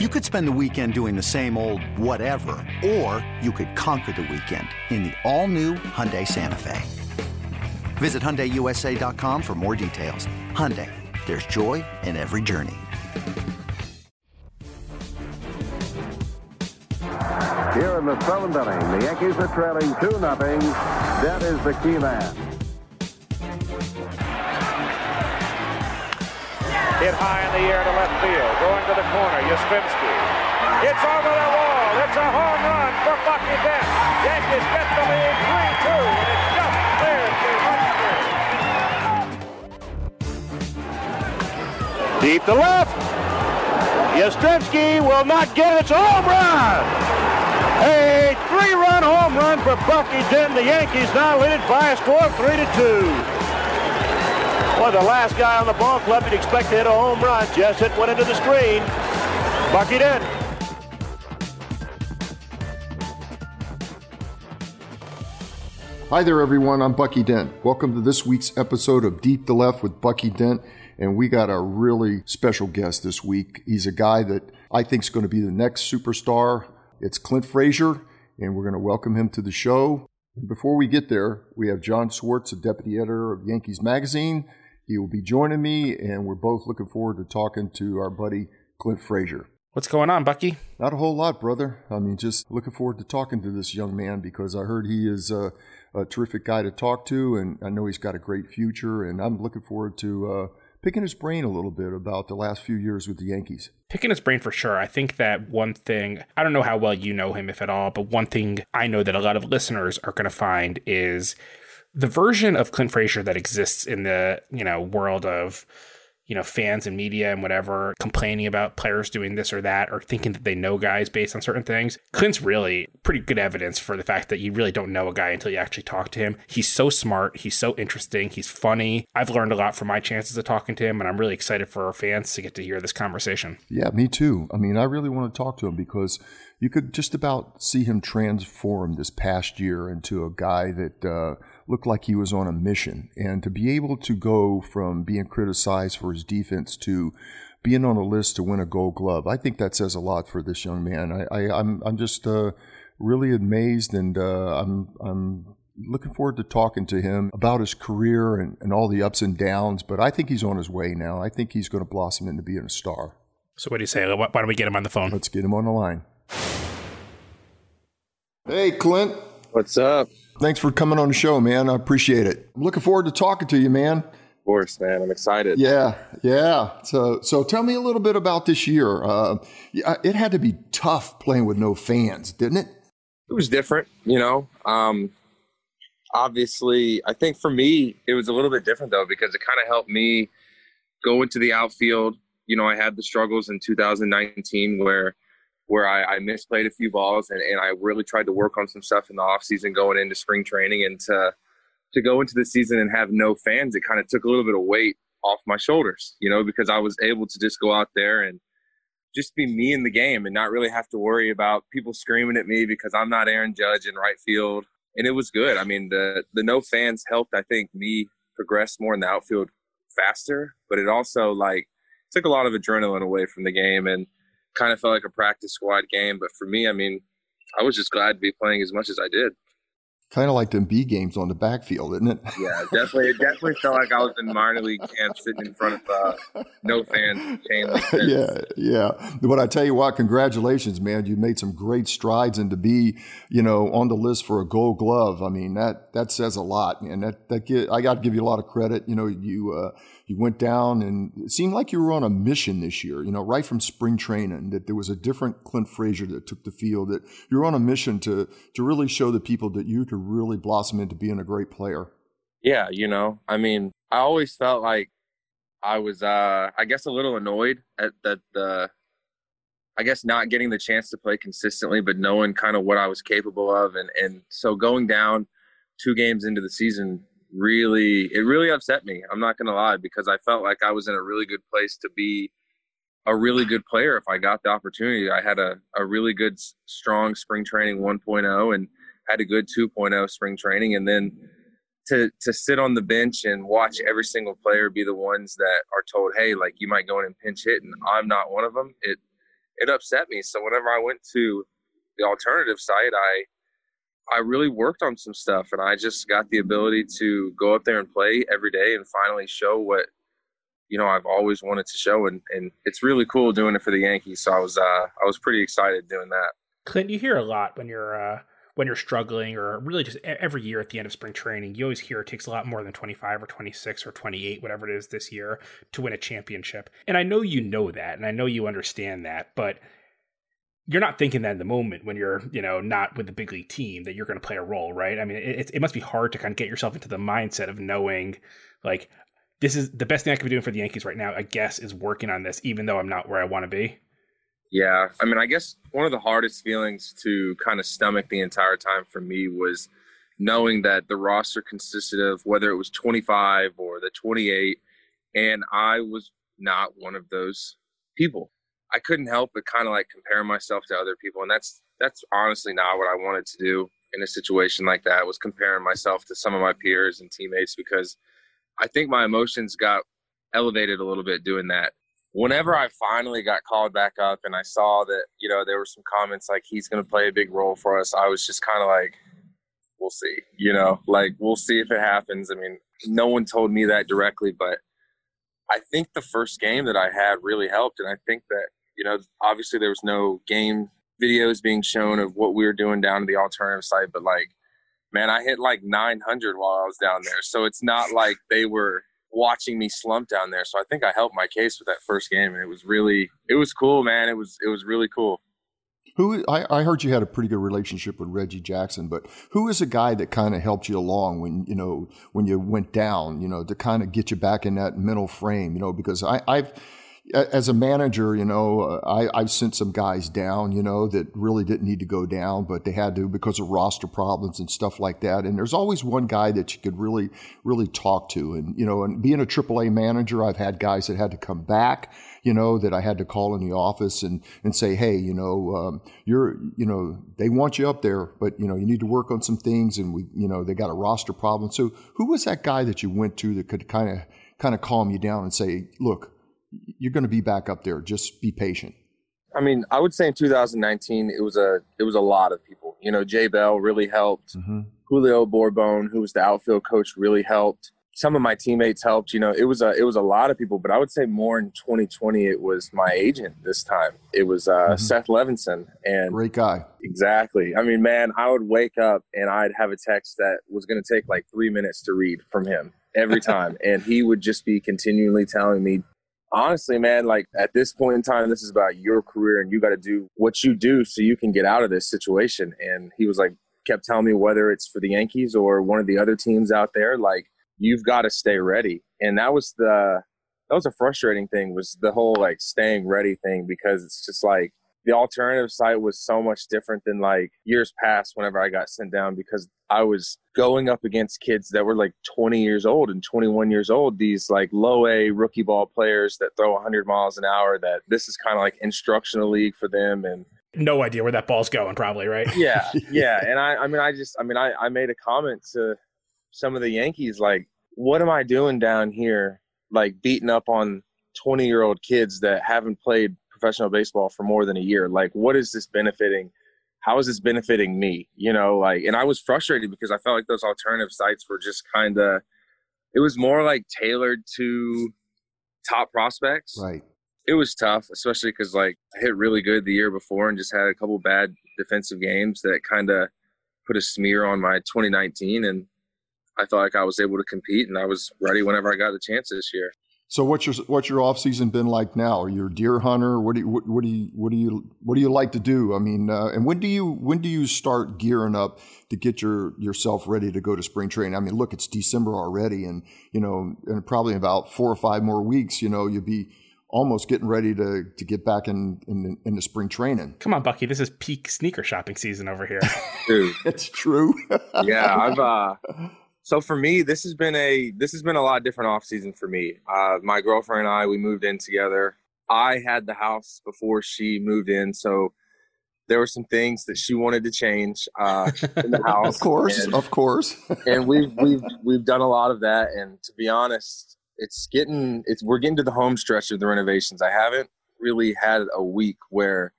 You could spend the weekend doing the same old whatever, or you could conquer the weekend in the all-new Hyundai Santa Fe. Visit HyundaiUSA.com for more details. Hyundai, there's joy in every journey. Here in the seventh inning, the Yankees are trailing 2 nothing. That is the key man. Hit high in the air to left field. Going to the corner. Yastrzemski. It's over the wall. It's a home run for Bucky Dent. Yankees get the lead 3-2, and it just clears the right Deep to left. Yastrzemski will not get it. It's a home run. A three-run home run for Bucky Dent. The Yankees now lead it by a score of 3 to 2. Well, the last guy on the ball club you'd expect to hit a home run. Just hit went into the screen. Bucky Dent. Hi there, everyone. I'm Bucky Dent. Welcome to this week's episode of Deep to Left with Bucky Dent. And we got a really special guest this week. He's a guy that I think is going to be the next superstar. It's Clint Frazier, and we're going to welcome him to the show. Before we get there, we have John Schwartz, a deputy editor of Yankees Magazine, he will be joining me, and we're both looking forward to talking to our buddy Clint Frazier. What's going on, Bucky? Not a whole lot, brother. I mean, just looking forward to talking to this young man because I heard he is a, a terrific guy to talk to, and I know he's got a great future, and I'm looking forward to uh, picking his brain a little bit about the last few years with the Yankees. Picking his brain for sure. I think that one thing, I don't know how well you know him, if at all, but one thing I know that a lot of listeners are going to find is the version of Clint Frazier that exists in the you know world of you know fans and media and whatever complaining about players doing this or that or thinking that they know guys based on certain things clint's really pretty good evidence for the fact that you really don't know a guy until you actually talk to him. He's so smart. He's so interesting. He's funny. I've learned a lot from my chances of talking to him and i'm really excited for our fans to get to hear this conversation. Yeah me too. I mean i really want to talk to him because you could just about see him transform this past year into a guy that uh, looked like he was on a mission. And to be able to go from being criticized for his defense to being on a list to win a gold glove, I think that says a lot for this young man. I, I, am I'm, I'm just uh, really amazed and uh, I'm, I'm looking forward to talking to him about his career and, and all the ups and downs. But I think he's on his way now. I think he's going to blossom into being a star. So, what do you say? Why don't we get him on the phone? Let's get him on the line. Hey, Clint. What's up? Thanks for coming on the show, man. I appreciate it. I'm looking forward to talking to you, man. Of course, man. I'm excited. Yeah, yeah. So, so tell me a little bit about this year. Uh, it had to be tough playing with no fans, didn't it? It was different, you know. Um, obviously, I think for me, it was a little bit different though because it kind of helped me go into the outfield. You know, I had the struggles in 2019 where where I, I misplayed a few balls and, and I really tried to work on some stuff in the off season going into spring training and to to go into the season and have no fans, it kind of took a little bit of weight off my shoulders, you know, because I was able to just go out there and just be me in the game and not really have to worry about people screaming at me because I'm not Aaron Judge in right field. And it was good. I mean, the the no fans helped I think me progress more in the outfield faster, but it also like took a lot of adrenaline away from the game and kind of felt like a practice squad game. But for me, I mean, I was just glad to be playing as much as I did. Kind of like them B games on the backfield, isn't it? Yeah, definitely. It definitely felt like I was in minor league camp, sitting in front of uh, no fans, chain. Yeah, yeah. But I tell you what, congratulations, man! You made some great strides, and to be, you know, on the list for a Gold Glove, I mean that that says a lot, and that that get, I got to give you a lot of credit. You know, you. Uh, you went down and it seemed like you were on a mission this year, you know, right from spring training, that there was a different Clint Frazier that took the field, that you're on a mission to, to really show the people that you could really blossom into being a great player. Yeah, you know, I mean, I always felt like I was, uh, I guess, a little annoyed at that the, I guess, not getting the chance to play consistently, but knowing kind of what I was capable of, and and so going down two games into the season really it really upset me. I'm not to lie because I felt like I was in a really good place to be a really good player if I got the opportunity. I had a, a really good strong spring training 1.0 and had a good 2.0 spring training and then to to sit on the bench and watch every single player be the ones that are told, "Hey, like you might go in and pinch hit," and I'm not one of them. It it upset me. So whenever I went to the alternative site, I I really worked on some stuff and I just got the ability to go up there and play every day and finally show what you know I've always wanted to show and, and it's really cool doing it for the Yankees. So I was uh I was pretty excited doing that. Clint, you hear a lot when you're uh when you're struggling or really just every year at the end of spring training, you always hear it takes a lot more than 25 or 26 or 28, whatever it is this year, to win a championship. And I know you know that and I know you understand that, but you're not thinking that in the moment when you're, you know, not with the big league team that you're going to play a role, right? I mean, it, it must be hard to kind of get yourself into the mindset of knowing, like, this is the best thing I could be doing for the Yankees right now. I guess is working on this, even though I'm not where I want to be. Yeah, I mean, I guess one of the hardest feelings to kind of stomach the entire time for me was knowing that the roster consisted of whether it was 25 or the 28, and I was not one of those people. I couldn't help but kind of like compare myself to other people, and that's that's honestly not what I wanted to do in a situation like that. Was comparing myself to some of my peers and teammates because I think my emotions got elevated a little bit doing that. Whenever I finally got called back up and I saw that you know there were some comments like he's going to play a big role for us, I was just kind of like, we'll see. You know, like we'll see if it happens. I mean, no one told me that directly, but I think the first game that I had really helped, and I think that you know, obviously there was no game videos being shown of what we were doing down to the alternative site, but like, man, I hit like 900 while I was down there. So it's not like they were watching me slump down there. So I think I helped my case with that first game, and it was really, it was cool, man. It was, it was really cool. Who I, I heard you had a pretty good relationship with Reggie Jackson, but who is a guy that kind of helped you along when you know when you went down, you know, to kind of get you back in that mental frame, you know, because I, I've as a manager, you know, uh, I, I've sent some guys down, you know, that really didn't need to go down, but they had to because of roster problems and stuff like that. And there's always one guy that you could really, really talk to. And, you know, and being a AAA manager, I've had guys that had to come back, you know, that I had to call in the office and, and say, hey, you know, um, you're, you know, they want you up there, but, you know, you need to work on some things and we, you know, they got a roster problem. So who was that guy that you went to that could kind of, kind of calm you down and say, look, you're going to be back up there. Just be patient. I mean, I would say in 2019 it was a it was a lot of people. You know, Jay Bell really helped. Mm-hmm. Julio Borbon, who was the outfield coach, really helped. Some of my teammates helped. You know, it was a it was a lot of people, but I would say more in 2020 it was my agent this time. It was uh, mm-hmm. Seth Levinson, and great guy. Exactly. I mean, man, I would wake up and I'd have a text that was going to take like three minutes to read from him every time, and he would just be continually telling me honestly, man, like at this point in time, this is about your career and you got to do what you do so you can get out of this situation. And he was like, kept telling me whether it's for the Yankees or one of the other teams out there, like you've got to stay ready. And that was the, that was a frustrating thing was the whole like staying ready thing because it's just like the alternative site was so much different than like years past whenever I got sent down because I was going up against kids that were like 20 years old and 21 years old, these like low A rookie ball players that throw 100 miles an hour, that this is kind of like instructional league for them. And no idea where that ball's going, probably, right? Yeah. Yeah. and I, I mean, I just, I mean, I, I made a comment to some of the Yankees, like, what am I doing down here, like beating up on 20 year old kids that haven't played professional baseball for more than a year. Like, what is this benefiting? How is this benefiting me? You know, like, and I was frustrated because I felt like those alternative sites were just kind of, it was more like tailored to top prospects. Right. It was tough, especially because like I hit really good the year before and just had a couple bad defensive games that kind of put a smear on my 2019 and I felt like I was able to compete and I was ready whenever I got the chance this year. So what's your what's your off season been like now? Are you a deer hunter? What do you what, what do you what do you what do you like to do? I mean, uh, and when do you when do you start gearing up to get your yourself ready to go to spring training? I mean, look, it's December already, and you know, and probably about four or five more weeks, you know, you'll be almost getting ready to to get back in in, in the spring training. Come on, Bucky, this is peak sneaker shopping season over here. Dude, it's true. yeah, I've uh so for me, this has been a this has been a lot different off season for me. Uh, my girlfriend and I we moved in together. I had the house before she moved in, so there were some things that she wanted to change uh, in the house. of course, and, of course. and we've we've we've done a lot of that. And to be honest, it's getting it's we're getting to the home stretch of the renovations. I haven't really had a week where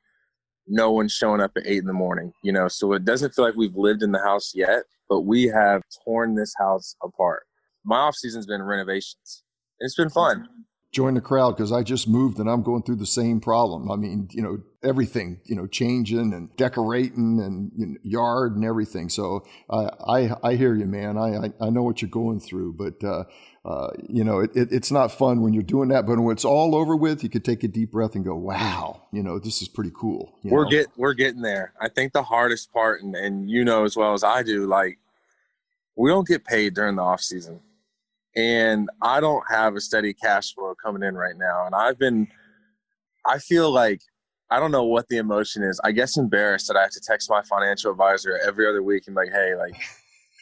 no one's showing up at eight in the morning, you know. So it doesn't feel like we've lived in the house yet, but we have torn this house apart. My off season's been renovations. It's been fun. Join the crowd because I just moved and I'm going through the same problem. I mean, you know, everything, you know, changing and decorating and you know, yard and everything. So uh, I I hear you, man. I, I, I know what you're going through, but uh, uh, you know, it, it, it's not fun when you're doing that. But when it's all over with, you can take a deep breath and go, "Wow, you know, this is pretty cool." we're know? get we're getting there. I think the hardest part, and, and you know as well as I do, like we don't get paid during the off season, and I don't have a steady cash flow coming in right now. And I've been, I feel like I don't know what the emotion is. I guess embarrassed that I have to text my financial advisor every other week and be like, "Hey, like,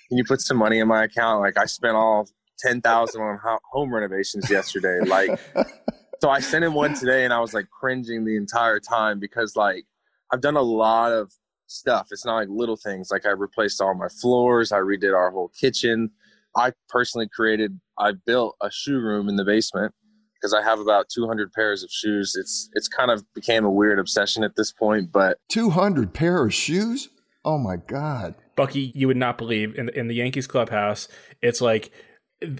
can you put some money in my account? Like, I spent all ten thousand on home renovations yesterday. Like, so I sent him one today, and I was like cringing the entire time because like I've done a lot of stuff. It's not like little things. Like I replaced all my floors, I redid our whole kitchen. I personally created, I built a shoe room in the basement because I have about 200 pairs of shoes. It's it's kind of became a weird obsession at this point, but 200 pair of shoes. Oh my god, Bucky, you would not believe in the, in the Yankees clubhouse. It's like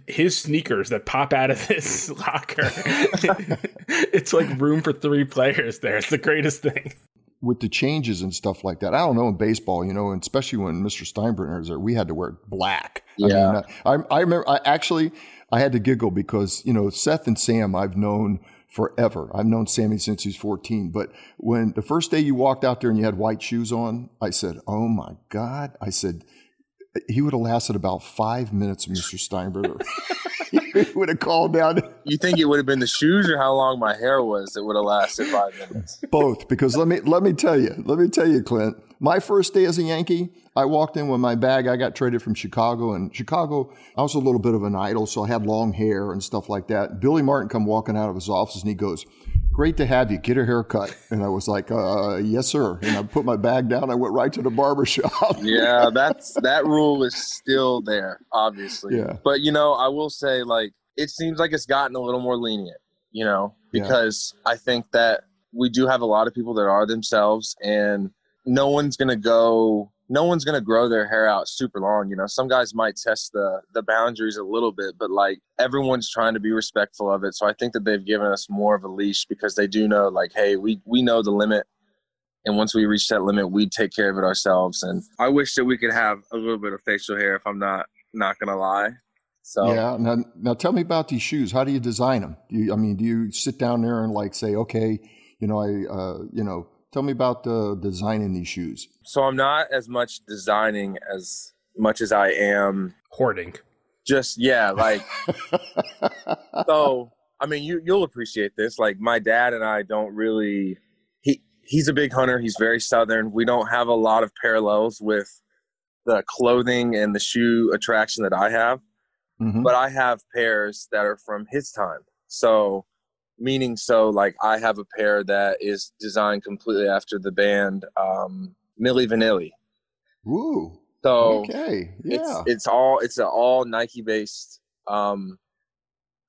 his sneakers that pop out of this locker. it's like room for three players there. It's the greatest thing. With the changes and stuff like that, I don't know in baseball, you know, and especially when Mr. Steinbrenner was there, we had to wear black. Yeah. I, mean, I, I remember. I actually I had to giggle because you know Seth and Sam I've known forever. I've known Sammy since he's 14. But when the first day you walked out there and you had white shoes on, I said, "Oh my God!" I said he would have lasted about five minutes, Mr. Steinbrenner. he would have called down. You think it would have been the shoes or how long my hair was that would have lasted five minutes? Both, because let me let me tell you, let me tell you, Clint. My first day as a Yankee, I walked in with my bag. I got traded from Chicago, and Chicago, I was a little bit of an idol, so I had long hair and stuff like that. Billy Martin come walking out of his office, and he goes, great to have you. Get a haircut. And I was like, uh, yes, sir. And I put my bag down. I went right to the barber shop. yeah, that's that rule is still there, obviously. Yeah. But you know, I will say, like, it seems like it's gotten a little more lenient. You know, because yeah. I think that we do have a lot of people that are themselves, and no one's gonna go no one's to grow their hair out super long you know? Some guys might test the the boundaries a little bit but like everyone's trying to be respectful of it so i think that they've given us more of a leash because they do know like hey we we know the limit and once we reach that limit we take care of it ourselves and i wish that we could have a little bit of facial hair if i'm not not gonna lie so. Yeah now, now tell me about these shoes. How do you design them do you i mean do you sit down there and like say okay you know i uh you know Tell me about the designing these shoes. So I'm not as much designing as much as I am hoarding. Just yeah, like so. I mean, you you'll appreciate this. Like my dad and I don't really. He he's a big hunter. He's very southern. We don't have a lot of parallels with the clothing and the shoe attraction that I have. Mm-hmm. But I have pairs that are from his time. So meaning so like I have a pair that is designed completely after the band um, Milli Vanilli. Ooh. So okay, yeah, it's, it's all it's an all Nike based um,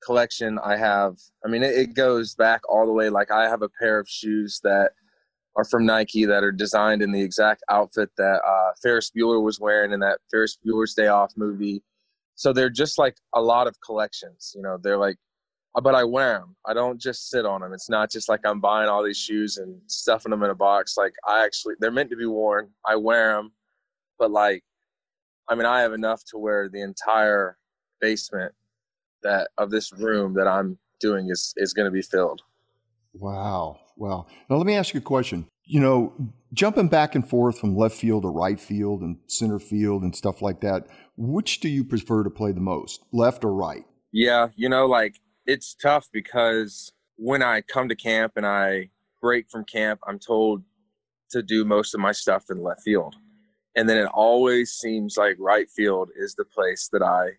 collection. I have. I mean, it, it goes back all the way. Like I have a pair of shoes that are from Nike that are designed in the exact outfit that uh, Ferris Bueller was wearing in that Ferris Bueller's Day Off movie. So they're just like a lot of collections. You know, they're like Uh, but I wear them. I don't just sit on them. It's not just like I'm buying all these shoes and stuffing them in a box. Like I actually, they're meant to be worn. I wear them, but like, I mean, I have enough to wear the entire basement that of this room that I'm doing is is going to be filled. Wow, wow. Now let me ask you a question. You know, jumping back and forth from left field to right field and center field and stuff like that, which do you prefer to play the most, left or right? Yeah, you know, like it's tough because when I come to camp and I break from camp, I'm told to do most of my stuff in left field. And then it always seems like right field is the place that I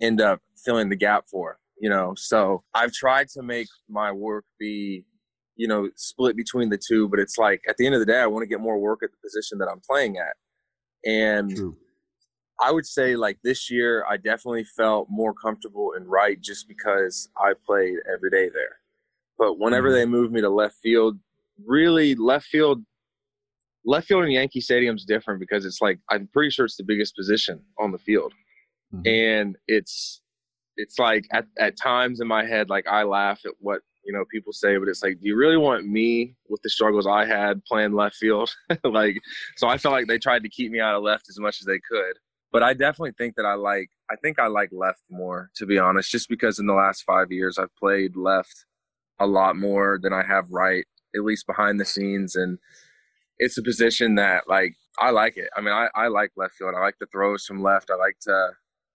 end up filling the gap for, you know. So I've tried to make my work be, you know, split between the two, but it's like at the end of the day, I want to get more work at the position that I'm playing at. And True. I would say like this year, I definitely felt more comfortable and right just because I played every day there. But whenever mm-hmm. they moved me to left field, really left field, left field in Yankee Stadium is different because it's like I'm pretty sure it's the biggest position on the field, mm-hmm. and it's it's like at at times in my head, like I laugh at what you know people say, but it's like, do you really want me with the struggles I had playing left field? like, so I felt like they tried to keep me out of left as much as they could. But I definitely think that I like I think I like left more, to be honest, just because in the last five years I've played left a lot more than I have right, at least behind the scenes. And it's a position that like I like it. I mean, I, I like left field. I like the throws from left. I like to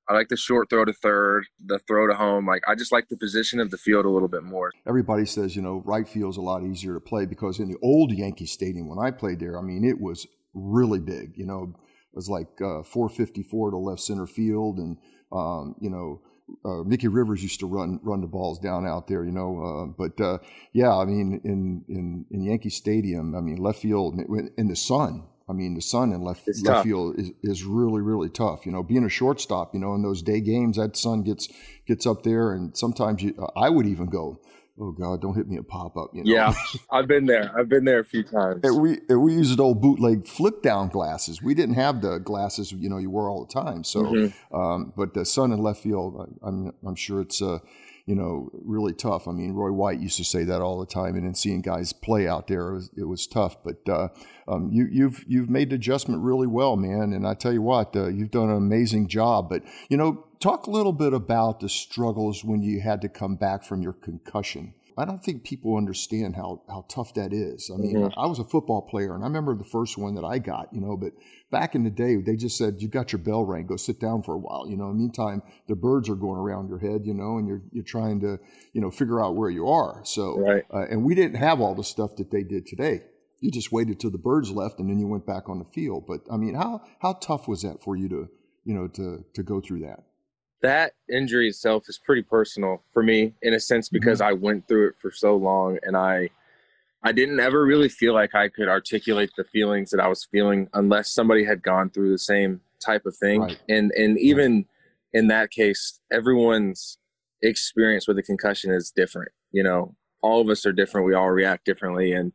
I like the short throw to third, the throw to home. Like I just like the position of the field a little bit more. Everybody says, you know, right field's a lot easier to play because in the old Yankee Stadium when I played there, I mean, it was really big. You know, was like uh, 454 to left center field, and um, you know uh, Mickey Rivers used to run run the balls down out there, you know. Uh, but uh, yeah, I mean, in, in in Yankee Stadium, I mean, left field in the sun. I mean, the sun in left it's left tough. field is, is really really tough. You know, being a shortstop, you know, in those day games, that sun gets gets up there, and sometimes you, I would even go oh god, don't hit me a pop up. You know? Yeah, I've been there. I've been there a few times. And we and we used old bootleg flip down glasses. We didn't have the glasses you know you wore all the time. So, mm-hmm. um, but the sun in left field, I'm I'm sure it's uh, you know really tough. I mean, Roy White used to say that all the time, and then seeing guys play out there, it was, it was tough. But uh, um, you, you've you've made the adjustment really well, man. And I tell you what, uh, you've done an amazing job. But you know, talk a little bit about the struggles when you had to come back from your concussion. I don't think people understand how, how tough that is. I mean, mm-hmm. I, I was a football player and I remember the first one that I got, you know, but back in the day, they just said, you got your bell rang, go sit down for a while. You know, meantime, the birds are going around your head, you know, and you're, you're trying to, you know, figure out where you are. So, right. uh, and we didn't have all the stuff that they did today. You just waited till the birds left and then you went back on the field. But I mean, how, how tough was that for you to, you know, to, to go through that? That injury itself is pretty personal for me in a sense because mm-hmm. I went through it for so long and I I didn't ever really feel like I could articulate the feelings that I was feeling unless somebody had gone through the same type of thing. Right. And and even right. in that case, everyone's experience with a concussion is different. You know, all of us are different. We all react differently. And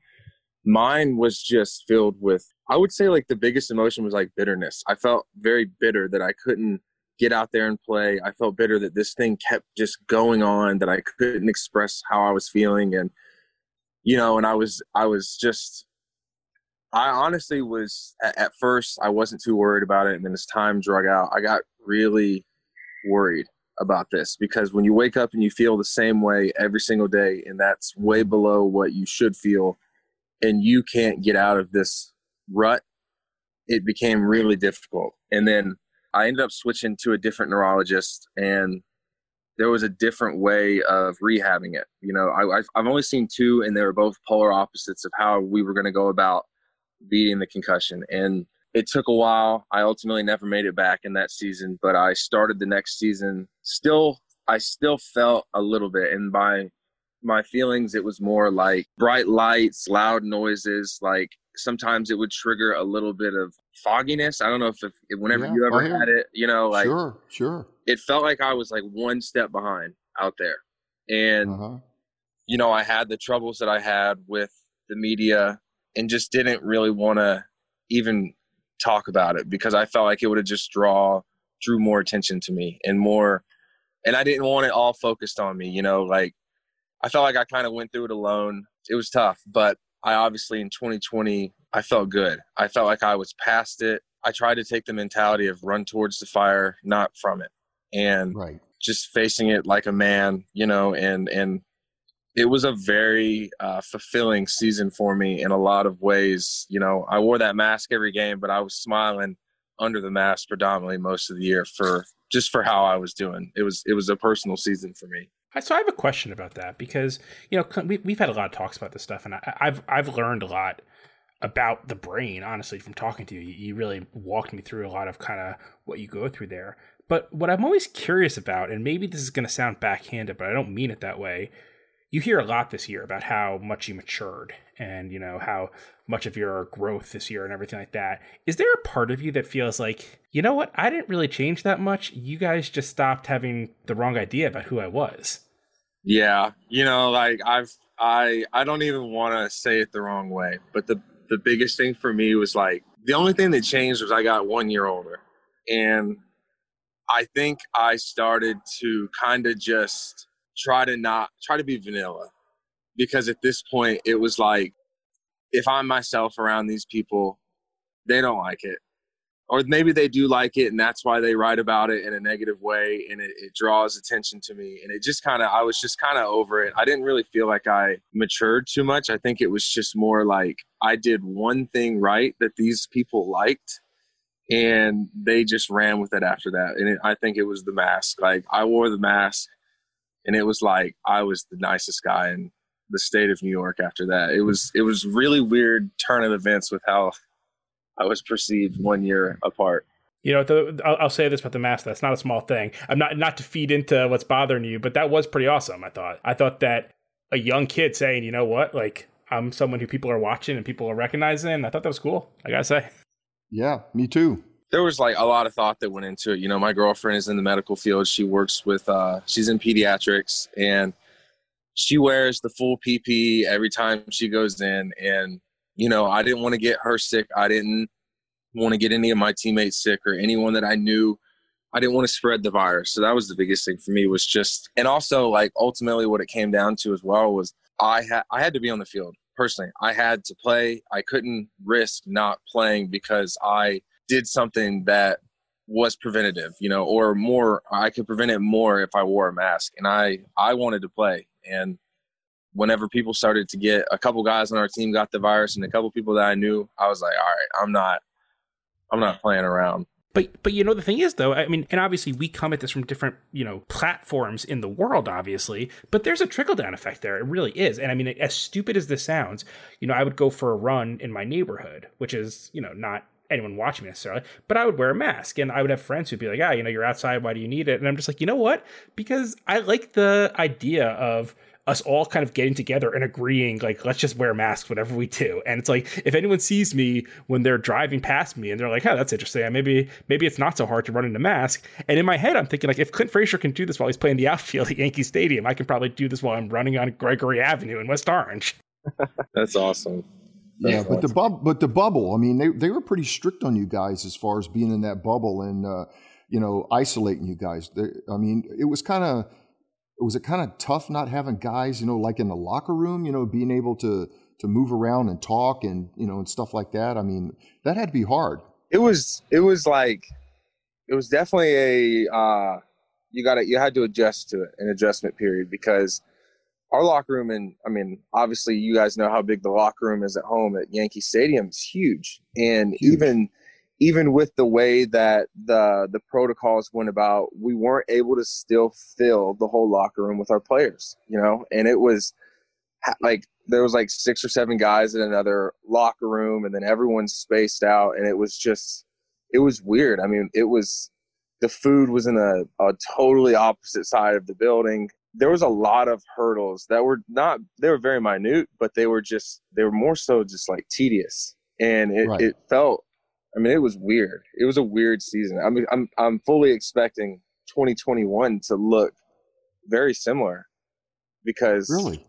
mine was just filled with I would say like the biggest emotion was like bitterness. I felt very bitter that I couldn't get out there and play. I felt bitter that this thing kept just going on, that I couldn't express how I was feeling. And, you know, and I was, I was just, I honestly was, at, first, I wasn't too worried about it. And then as time drug out, I got really worried about this because when you wake up and you feel the same way every single day, and that's way below what you should feel, and you can't get out of this rut, it became really difficult. And then I ended up switching to a different neurologist, and there was a different way of rehabbing it. You know, I, have only seen two, and they were both polar opposites of how we were going to go about beating the concussion. And it took a while. I ultimately never made it back in that season, but I started the next season. Still, I still felt a little bit, and by my feelings, it was more like bright lights, loud noises, like sometimes it would trigger a little bit of fogginess. I don't know if, if whenever yeah, you ever had it, you know, like sure, sure. It felt like I was like one step behind out there, and uh-huh. you know, I had the troubles that I had with the media, and just didn't really want to even talk about it because I felt like it would have just draw drew more attention to me and more, and I didn't want it all focused on me. You know, like I felt like I kind of went through it alone. It was tough, but I obviously in 2020 I felt good. I felt like I was past it. I tried to take the mentality of run towards the fire, not from it, and right. just facing it like a man, you know. And and it was a very uh, fulfilling season for me in a lot of ways. You know, I wore that mask every game, but I was smiling under the mask predominantly most of the year for just for how I was doing. It was it was a personal season for me. So I have a question about that because you know we, we've had a lot of talks about this stuff, and I, I've I've learned a lot about the brain. Honestly, from talking to you, you really walked me through a lot of kind of what you go through there. But what I'm always curious about, and maybe this is going to sound backhanded, but I don't mean it that way. You hear a lot this year about how much you matured and you know how much of your growth this year and everything like that. Is there a part of you that feels like, you know what, I didn't really change that much. You guys just stopped having the wrong idea about who I was. Yeah, you know, like I've I I don't even want to say it the wrong way, but the the biggest thing for me was like the only thing that changed was I got one year older, and I think I started to kind of just try to not try to be vanilla because at this point it was like if I'm myself around these people, they don't like it. Or maybe they do like it and that's why they write about it in a negative way and it, it draws attention to me. And it just kind of, I was just kind of over it. I didn't really feel like I matured too much. I think it was just more like I did one thing right that these people liked and they just ran with it after that. And it, I think it was the mask. Like I wore the mask and it was like I was the nicest guy in the state of New York after that. It was it was really weird turn of events with how I was perceived one year apart. You know, the, I'll, I'll, say this about the mask. That's not a small thing. I'm not not to feed into what's bothering you, but that was pretty awesome. I thought. I thought that a young kid saying, you know what, like I'm someone who people are watching and people are recognizing. I thought that was cool. I gotta say. Yeah, me too. There was like a lot of thought that went into it. You know, my girlfriend is in the medical field. She works with, uh, she's in pediatrics, and she wears the full PP every time she goes in. And you know, I didn't want to get her sick. I didn't want to get any of my teammates sick or anyone that I knew. I didn't want to spread the virus. So that was the biggest thing for me was just, and also like ultimately what it came down to as well was I had I had to be on the field personally. I had to play. I couldn't risk not playing because I did something that was preventative, you know, or more I could prevent it more if I wore a mask. And I I wanted to play. And whenever people started to get a couple guys on our team got the virus and a couple people that I knew, I was like, all right, I'm not I'm not playing around. But but you know the thing is though, I mean, and obviously we come at this from different you know platforms in the world, obviously. But there's a trickle down effect there. It really is. And I mean, as stupid as this sounds, you know, I would go for a run in my neighborhood, which is you know not anyone watching me necessarily, but I would wear a mask and I would have friends who'd be like, ah, you know, you're outside. Why do you need it? And I'm just like, you know what? Because I like the idea of us all kind of getting together and agreeing, like, let's just wear masks, whatever we do. And it's like, if anyone sees me when they're driving past me and they're like, oh, that's interesting. Maybe, maybe it's not so hard to run in a mask. And in my head, I'm thinking, like, if Clint Frazier can do this while he's playing the outfield at Yankee Stadium, I can probably do this while I'm running on Gregory Avenue in West Orange. that's awesome. Yeah, but the bubble, but the bubble. I mean, they they were pretty strict on you guys as far as being in that bubble and uh, you know isolating you guys. They, I mean, it was kind of was it kind of tough not having guys, you know, like in the locker room, you know, being able to to move around and talk and you know and stuff like that? I mean, that had to be hard. It was. It was like, it was definitely a. Uh, you got to you had to adjust to it, an adjustment period because our locker room and I mean, obviously, you guys know how big the locker room is at home at Yankee Stadium. It's huge, and huge. even even with the way that the the protocols went about, we weren't able to still fill the whole locker room with our players, you know, and it was like there was like six or seven guys in another locker room, and then everyone spaced out, and it was just it was weird. I mean, it was the food was in a, a totally opposite side of the building. There was a lot of hurdles that were not they were very minute, but they were just they were more so just like tedious, and it, right. it felt I mean, it was weird. It was a weird season. I mean, I'm I'm fully expecting 2021 to look very similar because really,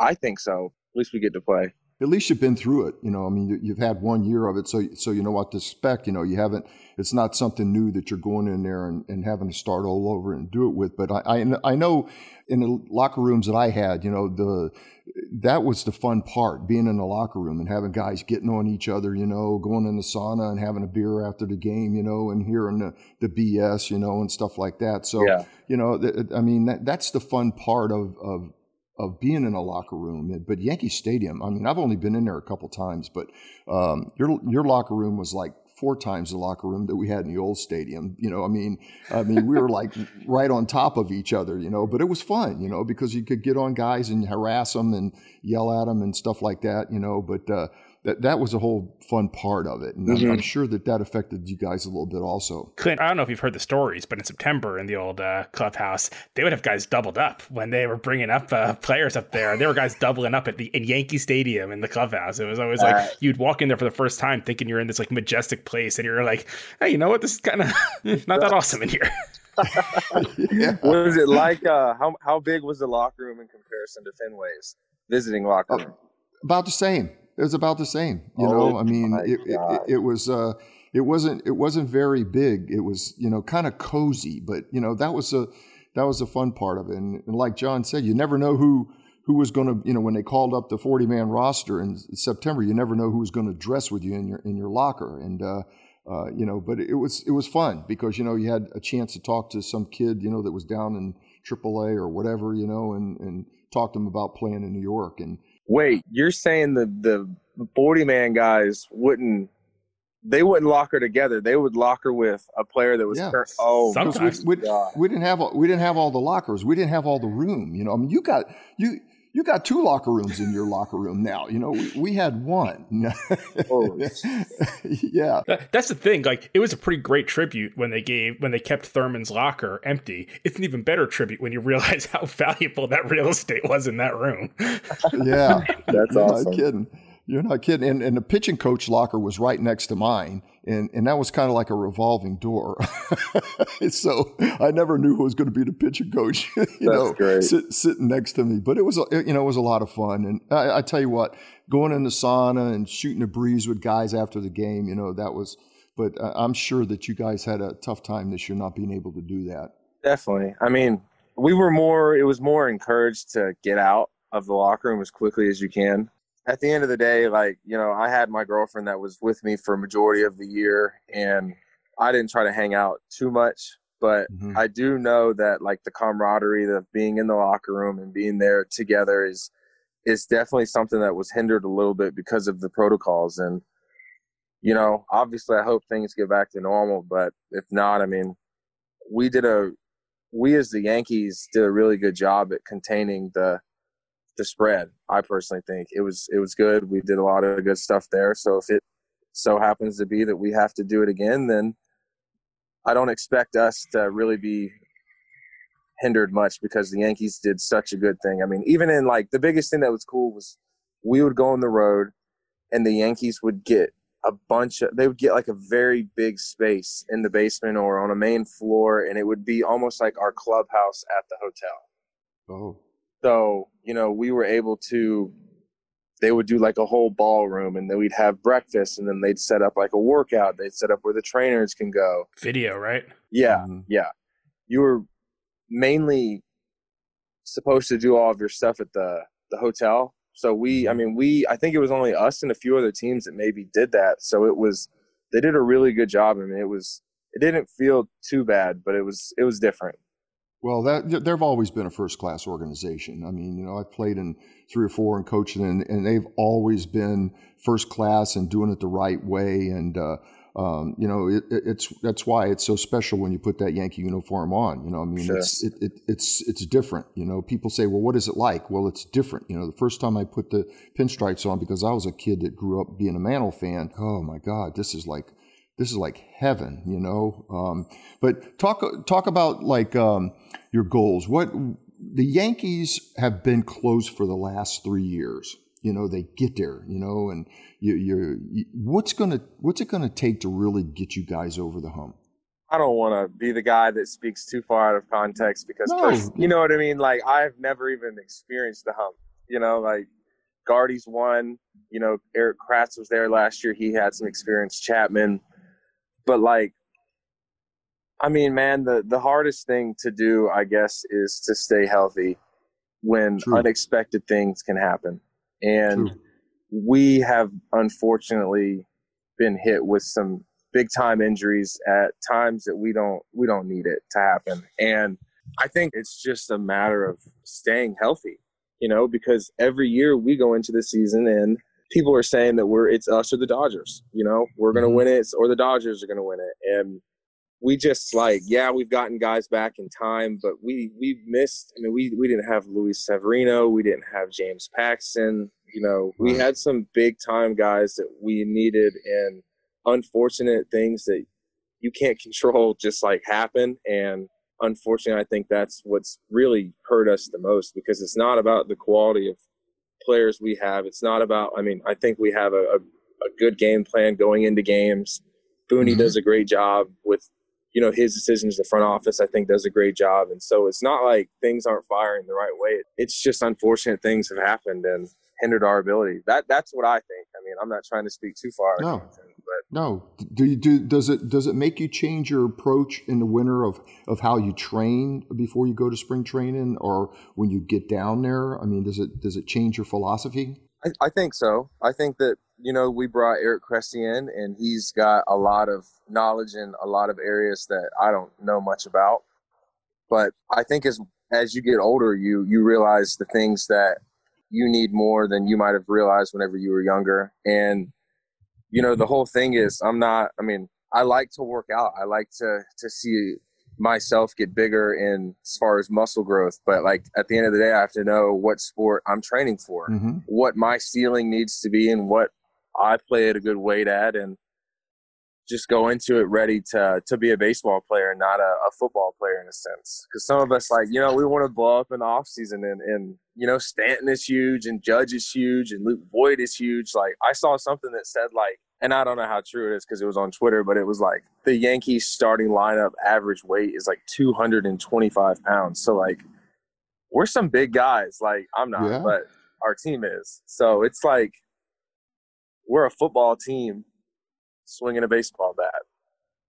I think so. At least we get to play. At least you've been through it. You know, I mean, you've had one year of it, so so you know what to expect. You know, you haven't. It's not something new that you're going in there and, and having to start all over and do it with. But I, I I know in the locker rooms that I had, you know, the that was the fun part, being in the locker room and having guys getting on each other, you know, going in the sauna and having a beer after the game, you know, and hearing the, the BS, you know, and stuff like that. So, yeah. you know, th- I mean, that, that's the fun part of, of, of being in a locker room. But Yankee Stadium, I mean, I've only been in there a couple times, but um, your your locker room was like four times the locker room that we had in the old stadium. You know, I mean, I mean, we were like right on top of each other, you know, but it was fun, you know, because you could get on guys and harass them and yell at them and stuff like that, you know, but, uh, that that was a whole fun part of it, and mm-hmm. I'm, sure that that affected you guys a little bit also. Clint, I don't know if you've heard the stories, but in September in the old uh, clubhouse, they would have guys doubled up when they were bringing up uh, players up there. There were guys doubling up at the in Yankee Stadium in the clubhouse. It was always like uh, you'd walk in there for the first time thinking you're in this like majestic place, and you're like, hey, you know what? This is kind of not that awesome in here. yeah. What was it like? Uh, how how big was the locker room in comparison to Fenway's? visiting locker room? About the same. It was about the same. You oh, know, I mean, it, it, it, was. Uh, it wasn't. It wasn't very big. It was, you know, kind of cozy. But you know, that was a that was a fun part of it. And, and like John said, you never know who who was going to, you know, when they called up the 40 man roster in September, you never know who was going to dress with you in your in your locker. And uh, uh, you know, but it was it was fun because you know you had a chance to talk to some kid, you know, that was down in AAA or whatever, you know, and and talk to them about playing in New York. And wait, you're saying the the 40 man guys wouldn't they wouldn't locker together. They would locker with a player that was yeah. Cur- oh sometimes we, we, we, didn't have we didn't have all the lockers. We didn't have all the room. You know, I mean, you got you you got two locker rooms in your locker room now. You know, we, we had one. oh. yeah, that's the thing. Like, it was a pretty great tribute when they gave when they kept Thurman's locker empty. It's an even better tribute when you realize how valuable that real estate was in that room. yeah, that's awesome. Not kidding. You're not kidding. And, and the pitching coach locker was right next to mine. And, and that was kind of like a revolving door. so I never knew who was going to be the pitching coach, you That's know, great. Sit, sitting next to me. But it was, you know, it was a lot of fun. And I, I tell you what, going in the sauna and shooting a breeze with guys after the game, you know, that was, but I'm sure that you guys had a tough time this year not being able to do that. Definitely. I mean, we were more, it was more encouraged to get out of the locker room as quickly as you can at the end of the day, like, you know, I had my girlfriend that was with me for a majority of the year and I didn't try to hang out too much, but mm-hmm. I do know that like the camaraderie of being in the locker room and being there together is is definitely something that was hindered a little bit because of the protocols and you know, obviously I hope things get back to normal, but if not, I mean, we did a we as the Yankees did a really good job at containing the the spread. I personally think it was it was good. We did a lot of good stuff there. So if it so happens to be that we have to do it again, then I don't expect us to really be hindered much because the Yankees did such a good thing. I mean, even in like the biggest thing that was cool was we would go on the road and the Yankees would get a bunch of they would get like a very big space in the basement or on a main floor and it would be almost like our clubhouse at the hotel. Oh. So, you know, we were able to, they would do like a whole ballroom and then we'd have breakfast and then they'd set up like a workout. They'd set up where the trainers can go. Video, right? Yeah. Mm-hmm. Yeah. You were mainly supposed to do all of your stuff at the, the hotel. So we, I mm-hmm. mean, we, I think it was only us and a few other teams that maybe did that. So it was, they did a really good job. I mean, it was, it didn't feel too bad, but it was, it was different. Well, that they've always been a first class organization. I mean, you know, I've played in three or four and coached, and, and they've always been first class and doing it the right way. And uh, um, you know, it, it's that's why it's so special when you put that Yankee uniform on. You know, I mean, sure. it's it, it, it's it's different. You know, people say, well, what is it like? Well, it's different. You know, the first time I put the pinstripes on because I was a kid that grew up being a Mantle fan. Oh my God, this is like this is like heaven, you know. Um, but talk talk about like um, your goals. What the Yankees have been closed for the last three years. You know, they get there. You know, and you, you're you, what's gonna what's it gonna take to really get you guys over the hump? I don't want to be the guy that speaks too far out of context because, no. you know what I mean. Like I've never even experienced the hump. You know, like Gardy's won. You know, Erik Kratz was there last year. He had some experience. Chapman but like I mean, man, the the hardest thing to do, I guess, is to stay healthy when True. unexpected things can happen. And True. we have unfortunately been hit with some big time injuries at times that we don't we don't need it to happen. And I think it's just a matter of staying healthy, you know, because every year we go into the season and people are saying that we're it's us or the Dodgers. You know, we're gonna mm-hmm. win it, or the Dodgers are gonna win it, and we just like yeah, we've gotten guys back in time, but we we missed. I mean, we we didn't have Luis Severino, we didn't have James Paxton. You know, we had some big time guys that we needed, and unfortunate things that you can't control just like happen and unfortunately i think that's what's really hurt us the most because it's not about the quality of players we have. It's not about. I mean, I think we have a, a, a good game plan going into games. Booney mm-hmm. does a great job with you know his decisions the front office i think does a great job and so it's not like things aren't firing the right way it's just unfortunate things have happened and hindered our ability that that's what i think i mean i'm not trying to speak too far no. but no do you do does it does it make you change your approach in the winter of of how you train before you go to spring training or when you get down there i mean does it does it change your philosophy I, I think so. I think that you know we brought Eric Cressey in, and he's got a lot of knowledge in a lot of areas that I don't know much about. But I think as as you get older, you you realize the things that you need more than you might have realized whenever you were younger. And you know the whole thing is I'm not. I mean, I like to work out. I like to to see myself get bigger in as far as muscle growth. But like at the end of the day, I have to know what sport I'm training for, mm-hmm. what my ceiling needs to be, and what I play at a good weight at, and just go into it ready to to be a baseball player, not a, a football player in a sense. Because some of us like you know we want to blow up in the off season, and and you know Stanton is huge, and Judge is huge, and Luke Voit is huge. Like I saw something that said like and I don't know how true it is because it was on Twitter, but it was like the Yankees starting lineup average weight is like 225 pounds. So like we're some big guys. Like I'm not, Yeah. but our team is. So it's like we're a football team swinging a baseball bat.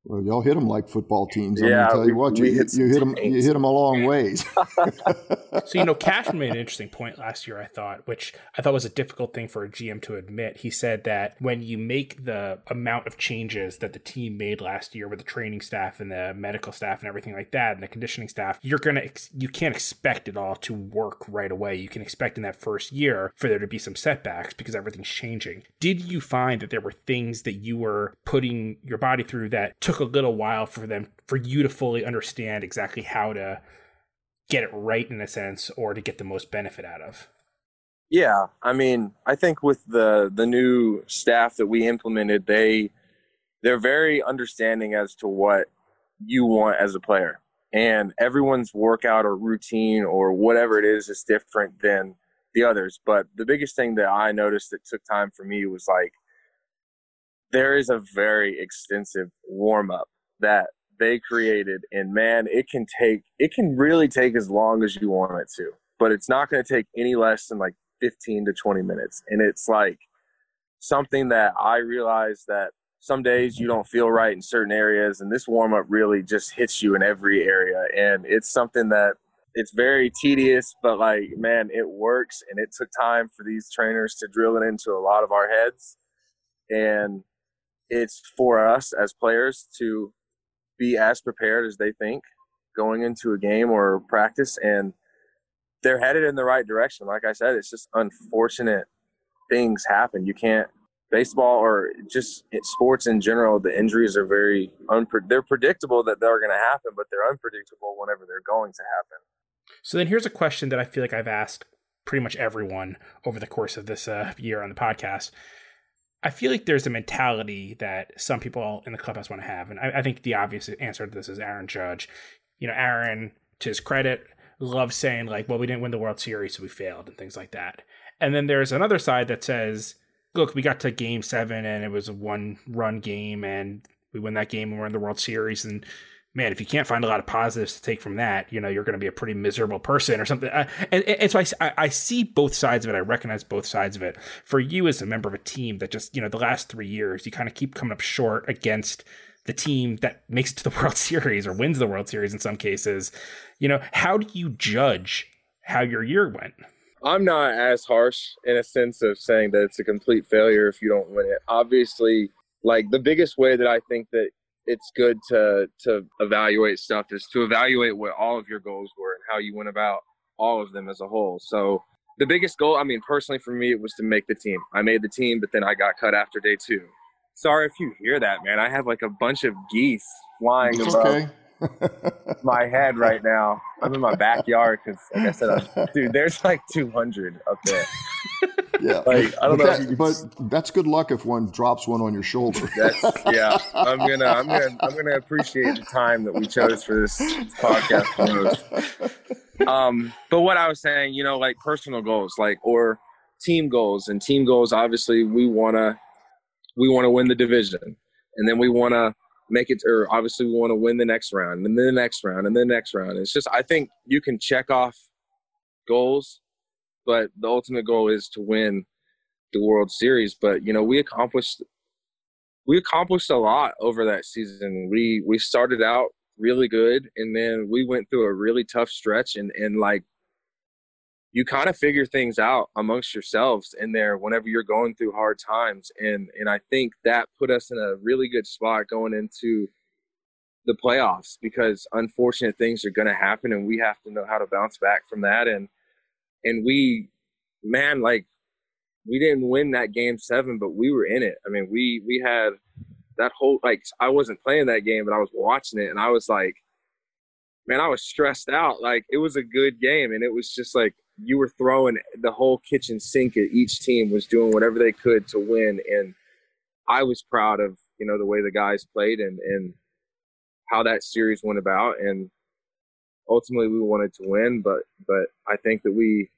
Well y'all hit them like football teams i'm Yeah, gonna tell we- you what we you, hit you hit them you hit them a long ways So you know, Cashman made an interesting point last year. I thought, which I thought was a difficult thing for a GM to admit. He said that when you make the amount of changes that the team made last year with the training staff and the medical staff and everything like that, and the conditioning staff, you're gonna ex- you can't expect it all to work right away. You can expect in that first year for there to be some setbacks because everything's changing. Did you find that there were things that you were putting your body through that took a little while for them for you to fully understand exactly how to get it right in a sense or to get the most benefit out of. Yeah, I mean, I think with the the new staff that we implemented, they they're very understanding as to what you want as a player. And everyone's workout or routine or whatever it is is different than the others. But the biggest thing that I noticed that took time for me was like there is a very extensive warm up that they created and man it can take it can really take as long as you want it to but it's not going to take any less than like 15 to 20 minutes and it's like something that i realize that some days you don't feel right in certain areas and this warm up really just hits you in every area and it's something that it's very tedious but like man it works and it took time for these trainers to drill it into a lot of our heads and it's for us as players to be as prepared as they think going into a game or practice and they're headed in the right direction. Like i said it's just unfortunate things happen. You can't baseball or just sports in general the injuries are very unpre- they're predictable that they're going to happen but they're unpredictable whenever they're going to happen. So then here's a question that I feel like I've asked pretty much everyone over the course of this uh, year on the podcast. I feel like there's a mentality that some people in the clubhouse want to have, and I, I think the obvious answer to this is Aaron Judge. You know, Aaron, to his credit, loves saying like, "Well, we didn't win the World Series, so we failed," and things like that. And then there's another side that says, "Look, we got to Game Seven, and it was a one-run game, and we win that game, and we're in the World Series, and." Man, if you can't find a lot of positives to take from that, you know you're going to be a pretty miserable person or something. Uh, and, and so I, I, see both sides of it. I recognize both sides of it. For you as a member of a team that just you know the last three years you kind of keep coming up short against the team that makes it to the World Series or wins the World Series in some cases. You know, how do you judge how your year went? I'm not as harsh in a sense of saying that it's a complete failure if you don't win it. Obviously, like the biggest way that I think that it's good to to evaluate stuff is to evaluate what all of your goals were and how you went about all of them as a whole. So the biggest goal, I mean, personally for me, it was to make the team. I made the team, but then I got cut after day two. Sorry if you hear that, man. I have like a bunch of geese flying It's above okay. my head right now. I'm in my backyard because, like I said, I'm, dude, there's like 200 up there. yeah. Like I don't but, know. if that- but that's good luck if one drops one on your shoulder. That's yeah. I'm gonna I'm gonna I'm gonna appreciate the time that we chose for this podcast. Post. Um, but what I was saying, you know, like personal goals, like or team goals, and team goals. Obviously, we wanna we want to win the division, and then we want to make it, or obviously we want to win the next round, and then the next round, and then the next round. It's just I think you can check off goals, but the ultimate goal is to win the World Series. But you know, we accomplished we accomplished a lot over that season. We we started out really good, and then we went through a really tough stretch, and and like you kind of figure things out amongst yourselves in there whenever you're going through hard times, and and I think that put us in a really good spot going into the playoffs because unfortunate things are going to happen and we have to know how to bounce back from that and and we man like we didn't win that game seven, but we were in it. I mean, we we had that whole like I wasn't playing that game, but I was watching it, and I was like, man, I was stressed out. Like it was a good game, and it was just like you were throwing the whole kitchen sink at each team was doing whatever they could to win, and I was proud of you know the way the guys played and and how that series went about, and ultimately we wanted to win, but but I think that we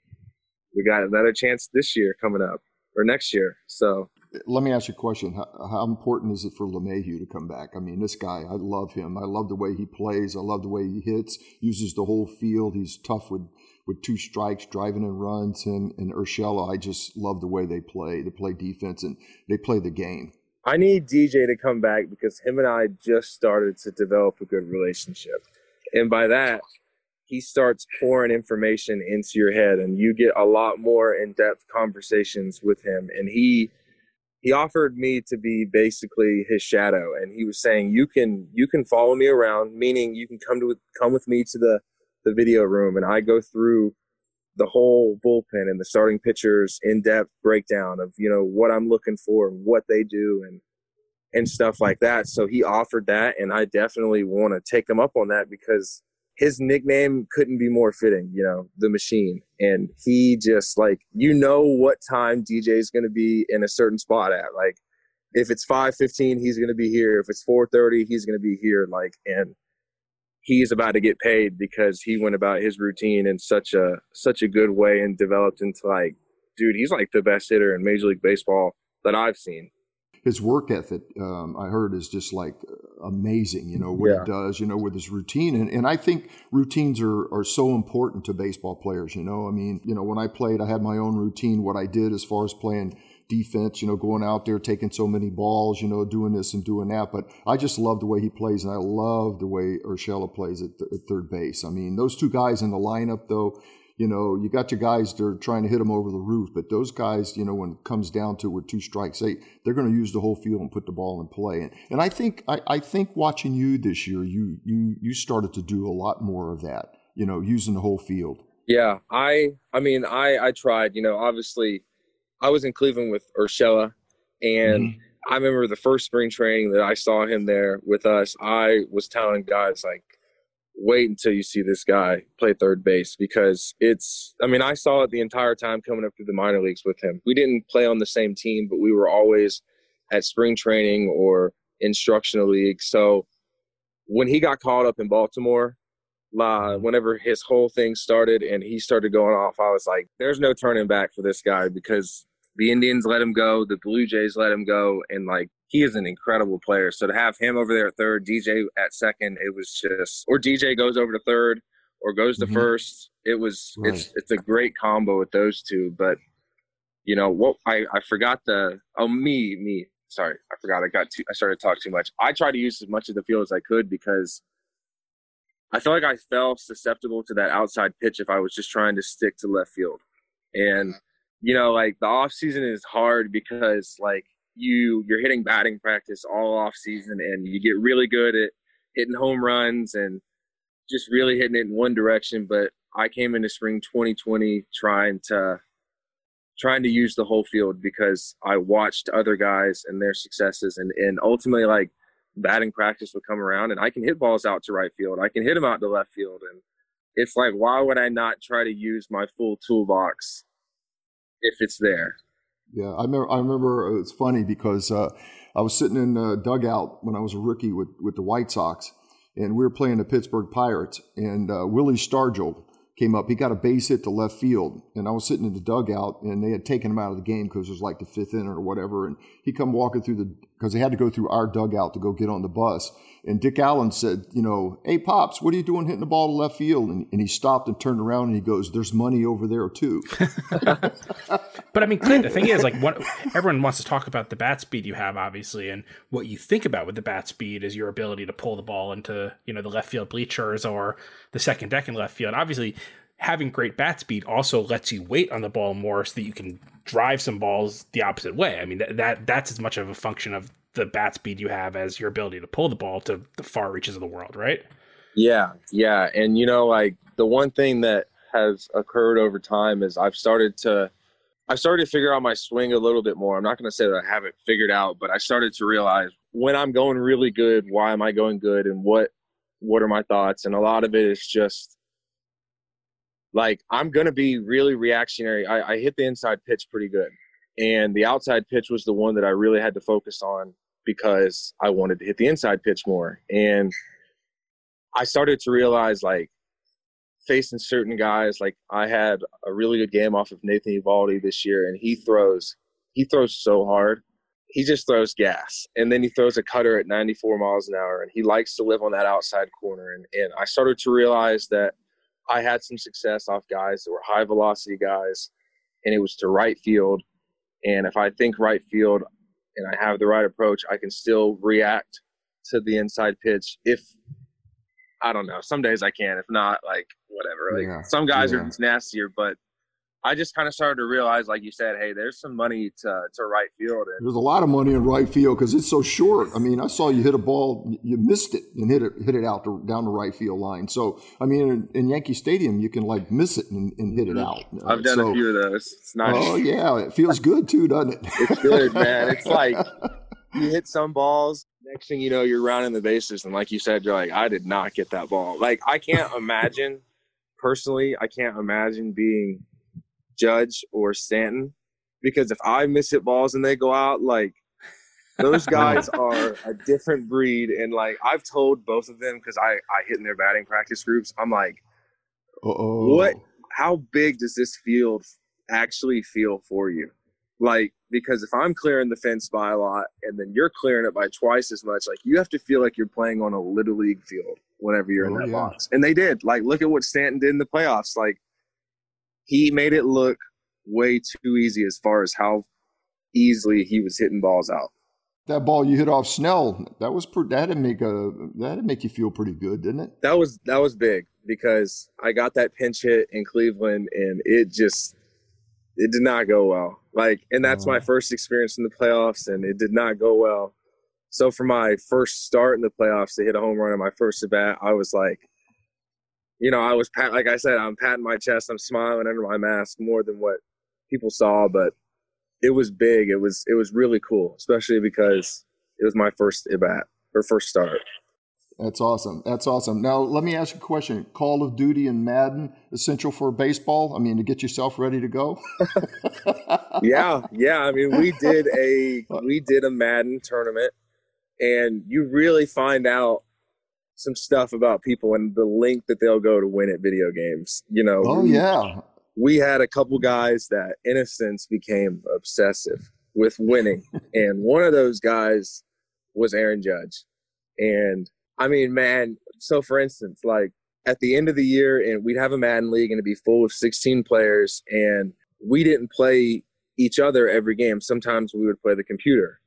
we got another chance this year coming up or next year. So let me ask you a question. How, how, important is it for LeMahieu to come back? I mean, this guy, I love him. I love the way he plays. I love the way he hits, uses the whole field. He's tough with, with two strikes, driving and runs. And, and Urshela, I just love the way they play. They play defense and they play the game. I need DJ to come back because him and I just started to develop a good relationship. And by that, he starts pouring information into your head and you get a lot more in-depth conversations with him. And he he offered me to be basically his shadow. And he was saying you can you can follow me around meaning you can come to come with me to the the video room. And I go through the whole bullpen and the starting pitchers in-depth breakdown of you know what I'm looking for and what they do and and stuff like that. So he offered that and I definitely want to take him up on that because his nickname couldn't be more fitting, you know, the machine. And he just like, you know what time DJ is going to be in a certain spot at. Like, if it's 5:15, he's going to be here. If it's 4:30, he's going to be here. Like, and he's about to get paid because he went about his routine in such a such a good way and developed into like, dude, he's like the best hitter in Major League Baseball that I've seen his work ethic, um, I heard, is just like amazing. You know what yeah. he does. You know with his routine, and, and I think routines are are so important to baseball players. You know, I mean, you know, when I played, I had my own routine. What I did as far as playing defense, you know, going out there taking so many balls, you know, doing this and doing that. But I just love the way he plays, and I love the way Urshela plays at, th- at third base. I mean, those two guys in the lineup, though you know, you got your guys they're trying to hit them over the roof, but those guys, you know, when it comes down to it with two strikes, they they're going to use the whole field and put the ball in play. And, and I think I, I think watching you this year, you you you started to do a lot more of that. You know, using the whole field. Yeah, I I mean I I tried. You know, obviously, I was in Cleveland with Urshela, and. Mm-hmm. I remember the first spring training that I saw him there with us. I was telling guys like, wait until you see this guy play third base because it's I mean I saw it the entire time coming up through the minor leagues with him. We didn't play on the same team, but we were always at spring training or instructional league. So when he got called up in Baltimore, uh, whenever his whole thing started and he started going off, I was like, there's no turning back for this guy because the Indians let him go, the Blue Jays let him go, and like he is an incredible player. So to have him over there at third, DJ at second, it was just or DJ goes over to third or goes to mm-hmm. first. It was right. it's it's a great combo with those two. But you know what? I I forgot the oh me me sorry I forgot I got too I started to talk too much. I tried to use as much of the field as I could because I felt like I fell susceptible to that outside pitch if I was just trying to stick to left field. And you know, like the off season is hard because like you you're hitting batting practice all off season and you get really good at hitting home runs and just really hitting it in one direction. But i came into spring 2020 trying to trying to use the whole field because i watched other guys and their successes and and ultimately like batting practice would come around and i can hit balls out to right field. I can hit them out to left field and it's like why would i not try to use my full toolbox if it's there yeah, I remember. I remember it's funny because uh, I was sitting in a dugout when I was a rookie with with the White Sox, and we were playing the Pittsburgh Pirates, and uh, Willie Stargell came up. He got a base hit to left field, and I was sitting in the dugout, and they had taken him out of the game because it was like the fifth inning or whatever. And he come walking through the because they had to go through our dugout to go get on the bus. And Dick Allen said, you know, hey, Pops, what are you doing hitting the ball to left field? And, and he stopped and turned around and he goes, there's money over there, too. but I mean, Clint, the thing is, like, what, everyone wants to talk about the bat speed you have, obviously. And what you think about with the bat speed is your ability to pull the ball into, you know, the left field bleachers or the second deck in left field. Obviously, having great bat speed also lets you wait on the ball more so that you can drive some balls the opposite way. I mean, that, that that's as much of a function of the bat speed you have as your ability to pull the ball to the far reaches of the world, right? Yeah, yeah. And you know, like the one thing that has occurred over time is I've started to I started to figure out my swing a little bit more. I'm not going to say that I have it figured out, but I started to realize when I'm going really good, why am I going good and what what are my thoughts? And a lot of it is just like I'm going to be really reactionary. I, I hit the inside pitch pretty good. And the outside pitch was the one that I really had to focus on because I wanted to hit the inside pitch more. And I started to realize like facing certain guys, like I had a really good game off of Nathan Eovaldi this year and he throws he throws so hard. He just throws gas. And then he throws a cutter at 94 miles an hour and he likes to live on that outside corner. And and I started to realize that I had some success off guys that were high velocity guys and it was to right field. And if I think right field, and I have the right approach, I can still react to the inside pitch. If I don't know, some days I can. If not, like whatever. Like yeah. some guys yeah. are just nastier, but I just kind of started to realize, like you said, hey, there's some money to to right field. And, there's a lot of money in right field because it's so short. I mean, I saw you hit a ball, you missed it and hit it hit it out to, down the right field line. So, I mean, in, in Yankee Stadium, you can like miss it and, and hit it mm-hmm. out. I've done so, a few of those. It's nice. Oh yeah, it feels good too, doesn't it? it's good, man. It's like you hit some balls. Next thing you know, you're rounding the bases, and like you said, you're like, I did not get that ball. Like I can't imagine personally. I can't imagine being Judge or Stanton because if I miss hit balls and they go out, like those guys are a different breed. And like I've told both of them because I I hit in their batting practice groups. I'm like, Uh-oh. what? How big does this field actually feel for you? Like because if I'm clearing the fence by a lot and then you're clearing it by twice as much, like you have to feel like you're playing on a little league field whenever you're oh, in that yeah. box. And they did. Like look at what Stanton did in the playoffs. Like he made it look way too easy as far as how easily he was hitting balls out. That ball you hit off Snell, that was that'd make a that'd make you feel pretty good, didn't it? That was that was big because I got that pinch hit in Cleveland and it just it did not go well. Like, and that's my first experience in the playoffs, and it did not go well. So for my first start in the playoffs to hit a home run in my first at bat, I was like, you know, I was pat like I said, I'm patting my chest, I'm smiling under my mask more than what people saw, but it was big. It was it was really cool, especially because it was my first at bat or first start. That's awesome. That's awesome. Now let me ask you a question. Call of Duty and Madden essential for baseball? I mean, to get yourself ready to go? yeah, yeah. I mean, we did a we did a Madden tournament and you really find out some stuff about people and the link that they'll go to win at video games. You know. Oh we, yeah. We had a couple guys that, in a sense, became obsessive with winning, and one of those guys was Aaron Judge. And I mean, man. So, for instance, like at the end of the year, and we'd have a Madden league, and it'd be full of 16 players, and we didn't play each other every game. Sometimes we would play the computer.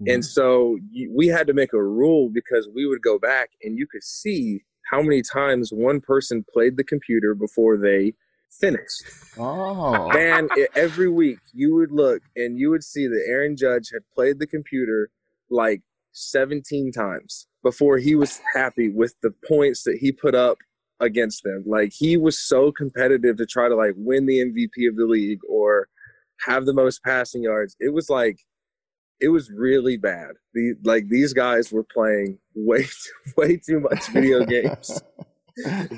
Mm-hmm. And so we had to make a rule because we would go back and you could see how many times one person played the computer before they finished. Oh. And every week you would look and you would see that Aaron Judge had played the computer like 17 times before he was happy with the points that he put up against them. Like he was so competitive to try to like win the MVP of the league or have the most passing yards. It was like it was really bad. The like these guys were playing way too, way too much video games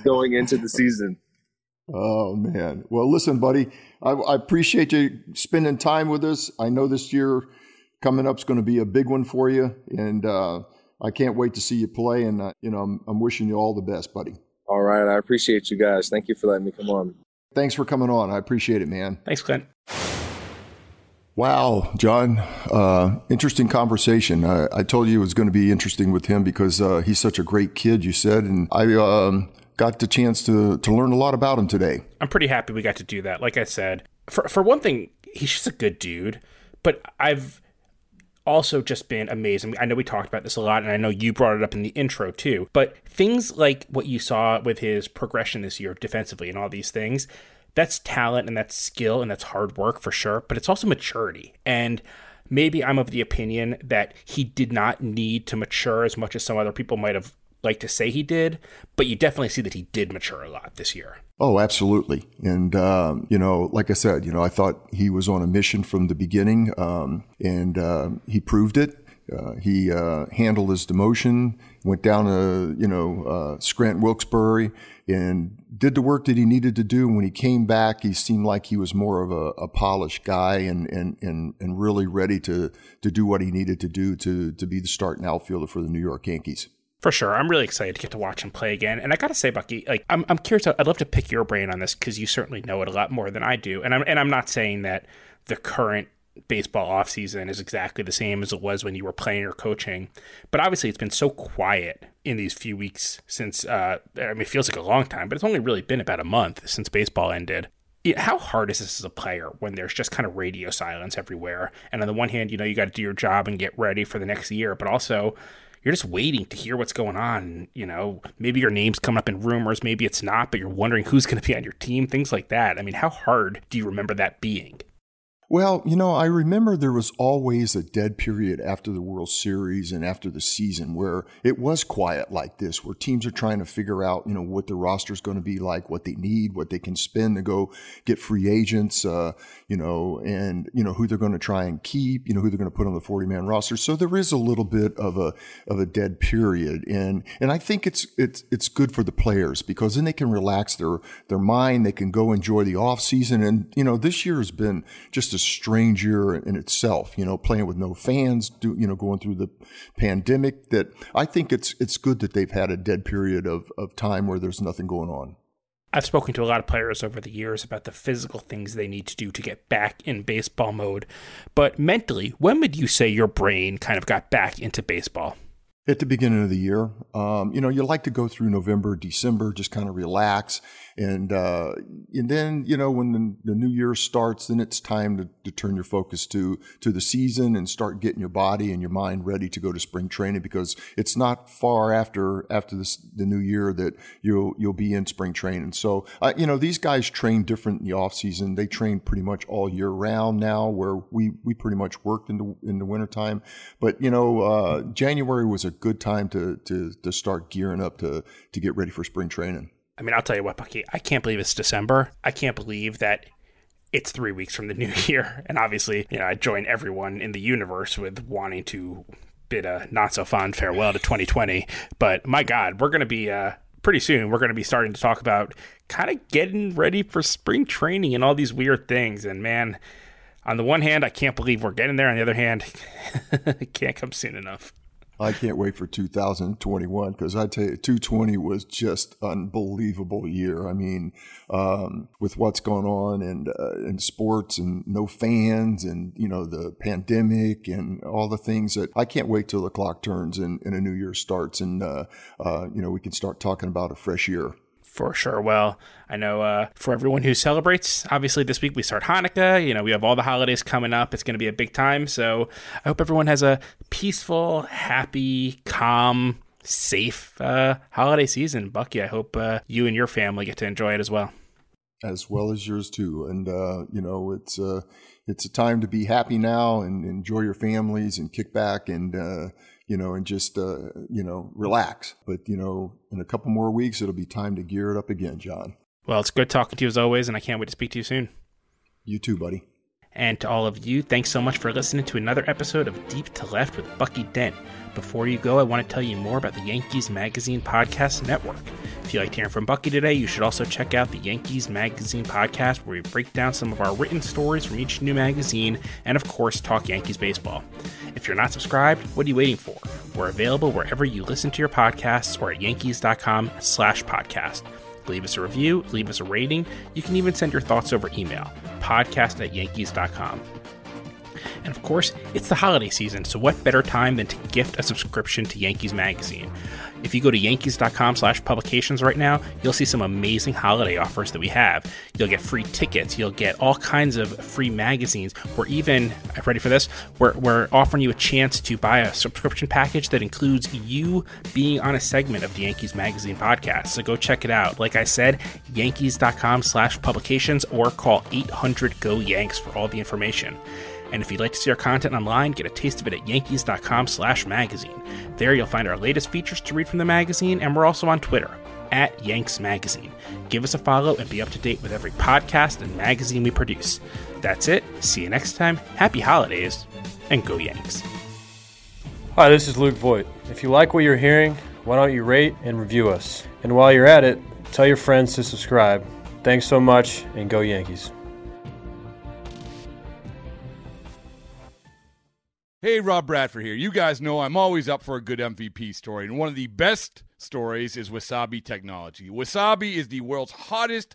going into the season. Oh man! Well, listen, buddy, I, I, appreciate you spending time with us. I know this year coming up is going to be a big one for you, and uh, I can't wait to see you play. And uh, you know, I'm, I'm wishing you all the best, buddy. All right, I appreciate you guys. Thank you for letting me come on. Thanks for coming on. I appreciate it, man. Thanks, Clint. Wow, John, uh, interesting conversation. I, I, told you it was going to be interesting with him because uh, he's such a great kid, you said, and I um, got the chance to, to learn a lot about him today. I'm pretty happy we got to do that. Like I said, for, for one thing, he's just a good dude, but I've also just been amazing. I know we talked about this a lot, and I know you brought it up in the intro too, but things like what you saw with his progression this year defensively and all these things that's talent and that's skill and that's hard work for sure, but it's also maturity. And maybe I'm of the opinion that he did not need to mature as much as some other people might have liked to say he did, but you definitely see that he did mature a lot this year. Oh, absolutely. And, um, you know, like I said, you know, I thought he was on a mission from the beginning, um, and uh, he proved it. Uh, he uh, handled his demotion, went down to, you know, uh, Scranton Wilkes-Barre and did the work that he needed to do. When he came back, he seemed like he was more of a, a polished guy and, and, and, and really ready to, to do what he needed to do to, to be the starting outfielder for the New York Yankees. For sure. I'm really excited to get to watch him play again. And I got to say, Bucky, like, I'm, I'm curious. I'd love to pick your brain on this because you certainly know it a lot more than I do. And I'm, and I'm not saying that the current baseball offseason is exactly the same as it was when you were playing or coaching. But obviously, it's been so quiet in these few weeks since, uh, I mean, it feels like a long time, but it's only really been about a month since baseball ended. How hard is this as a player when there's just kind of radio silence everywhere? And on the one hand, you know, you got to do your job and get ready for the next year, but also you're just waiting to hear what's going on. You know, maybe your name's coming up in rumors, maybe it's not, but you're wondering who's going to be on your team, things like that. I mean, how hard do you remember that being? Well, you know, I remember there was always a dead period after the World Series and after the season where it was quiet like this, where teams are trying to figure out, you know, what the roster is going to be like, what they need, what they can spend to go get free agents, uh, you know, and, you know, who they're going to try and keep, you know, who they're going to put on the 40 man roster. So there is a little bit of a, of a dead period. And, and I think it's, it's, it's good for the players because then they can relax their, their mind. They can go enjoy the off season. And, you know, this year has been just a strange year in itself, you know, playing with no fans, do, you know, going through the pandemic that I think it's, it's good that they've had a dead period of, of time where there's nothing going on. I've spoken to a lot of players over the years about the physical things they need to do to get back in baseball mode. But mentally, when would you say your brain kind of got back into baseball? At the beginning of the year. Um, you know, you like to go through November, December, just kind of relax and uh, and then you know when the, the, new year starts, then it's time to, to, turn your focus to to the season and start getting your body and your mind ready to go to spring training because it's not far after after this, the new year that you'll you'll be in spring training. So uh, you know these guys train different in the off season. They train pretty much all year round now, where we we pretty much worked in the in the wintertime. But you know uh, January was a good time to to to start gearing up to to get ready for spring training. I mean, I'll tell you what, Bucky, I can't believe it's December. I can't believe that it's three weeks from the new year. And obviously, you know, I join everyone in the universe with wanting to bid a not so fond farewell to 2020. But my God, we're going to be, uh, pretty soon, we're going to be starting to talk about kind of getting ready for spring training and all these weird things. And man, on the one hand, I can't believe we're getting there. On the other hand, it can't come soon enough. I can't wait for 2021 because I tell you, 220 was just unbelievable year. I mean, um, with what's going on and uh, in sports and no fans and you know the pandemic and all the things that I can't wait till the clock turns and, and a new year starts and uh, uh, you know we can start talking about a fresh year. For sure. Well, I know uh, for everyone who celebrates, obviously this week we start Hanukkah. You know, we have all the holidays coming up. It's going to be a big time. So I hope everyone has a peaceful, happy, calm, safe uh, holiday season. Bucky, I hope uh, you and your family get to enjoy it as well. As well as yours too. And, uh, you know, it's, uh, it's a time to be happy now and enjoy your families and kick back and, uh, you know, and just, uh, you know, relax. But, you know, in a couple more weeks, it'll be time to gear it up again, John. Well, it's good talking to you as always, and I can't wait to speak to you soon. You too, buddy. And to all of you, thanks so much for listening to another episode of Deep to Left with Bucky Dent. Before you go, I want to tell you more about the Yankees Magazine Podcast Network. If you liked hearing from Bucky today, you should also check out the Yankees Magazine podcast, where we break down some of our written stories from each new magazine, and of course, talk Yankees baseball. If you're not subscribed, what are you waiting for? We're available wherever you listen to your podcasts or at yankees.com slash podcast. Leave us a review, leave us a rating. You can even send your thoughts over email, podcast at yankees.com. And of course, it's the holiday season, so what better time than to gift a subscription to Yankees Magazine? If you go to yankees.com slash publications right now, you'll see some amazing holiday offers that we have. You'll get free tickets, you'll get all kinds of free magazines. We're even, ready for this? We're, we're offering you a chance to buy a subscription package that includes you being on a segment of the Yankees Magazine podcast. So go check it out. Like I said, yankees.com slash publications or call 800 GO Yanks for all the information. And if you'd like to see our content online, get a taste of it at yankees.com slash magazine. There you'll find our latest features to read from the magazine, and we're also on Twitter at Yanks Magazine. Give us a follow and be up to date with every podcast and magazine we produce. That's it. See you next time. Happy holidays, and go Yanks. Hi, this is Luke Voit. If you like what you're hearing, why don't you rate and review us? And while you're at it, tell your friends to subscribe. Thanks so much, and go Yankees. Hey, Rob Bradford here. You guys know I'm always up for a good MVP story, and one of the best stories is Wasabi Technology. Wasabi is the world's hottest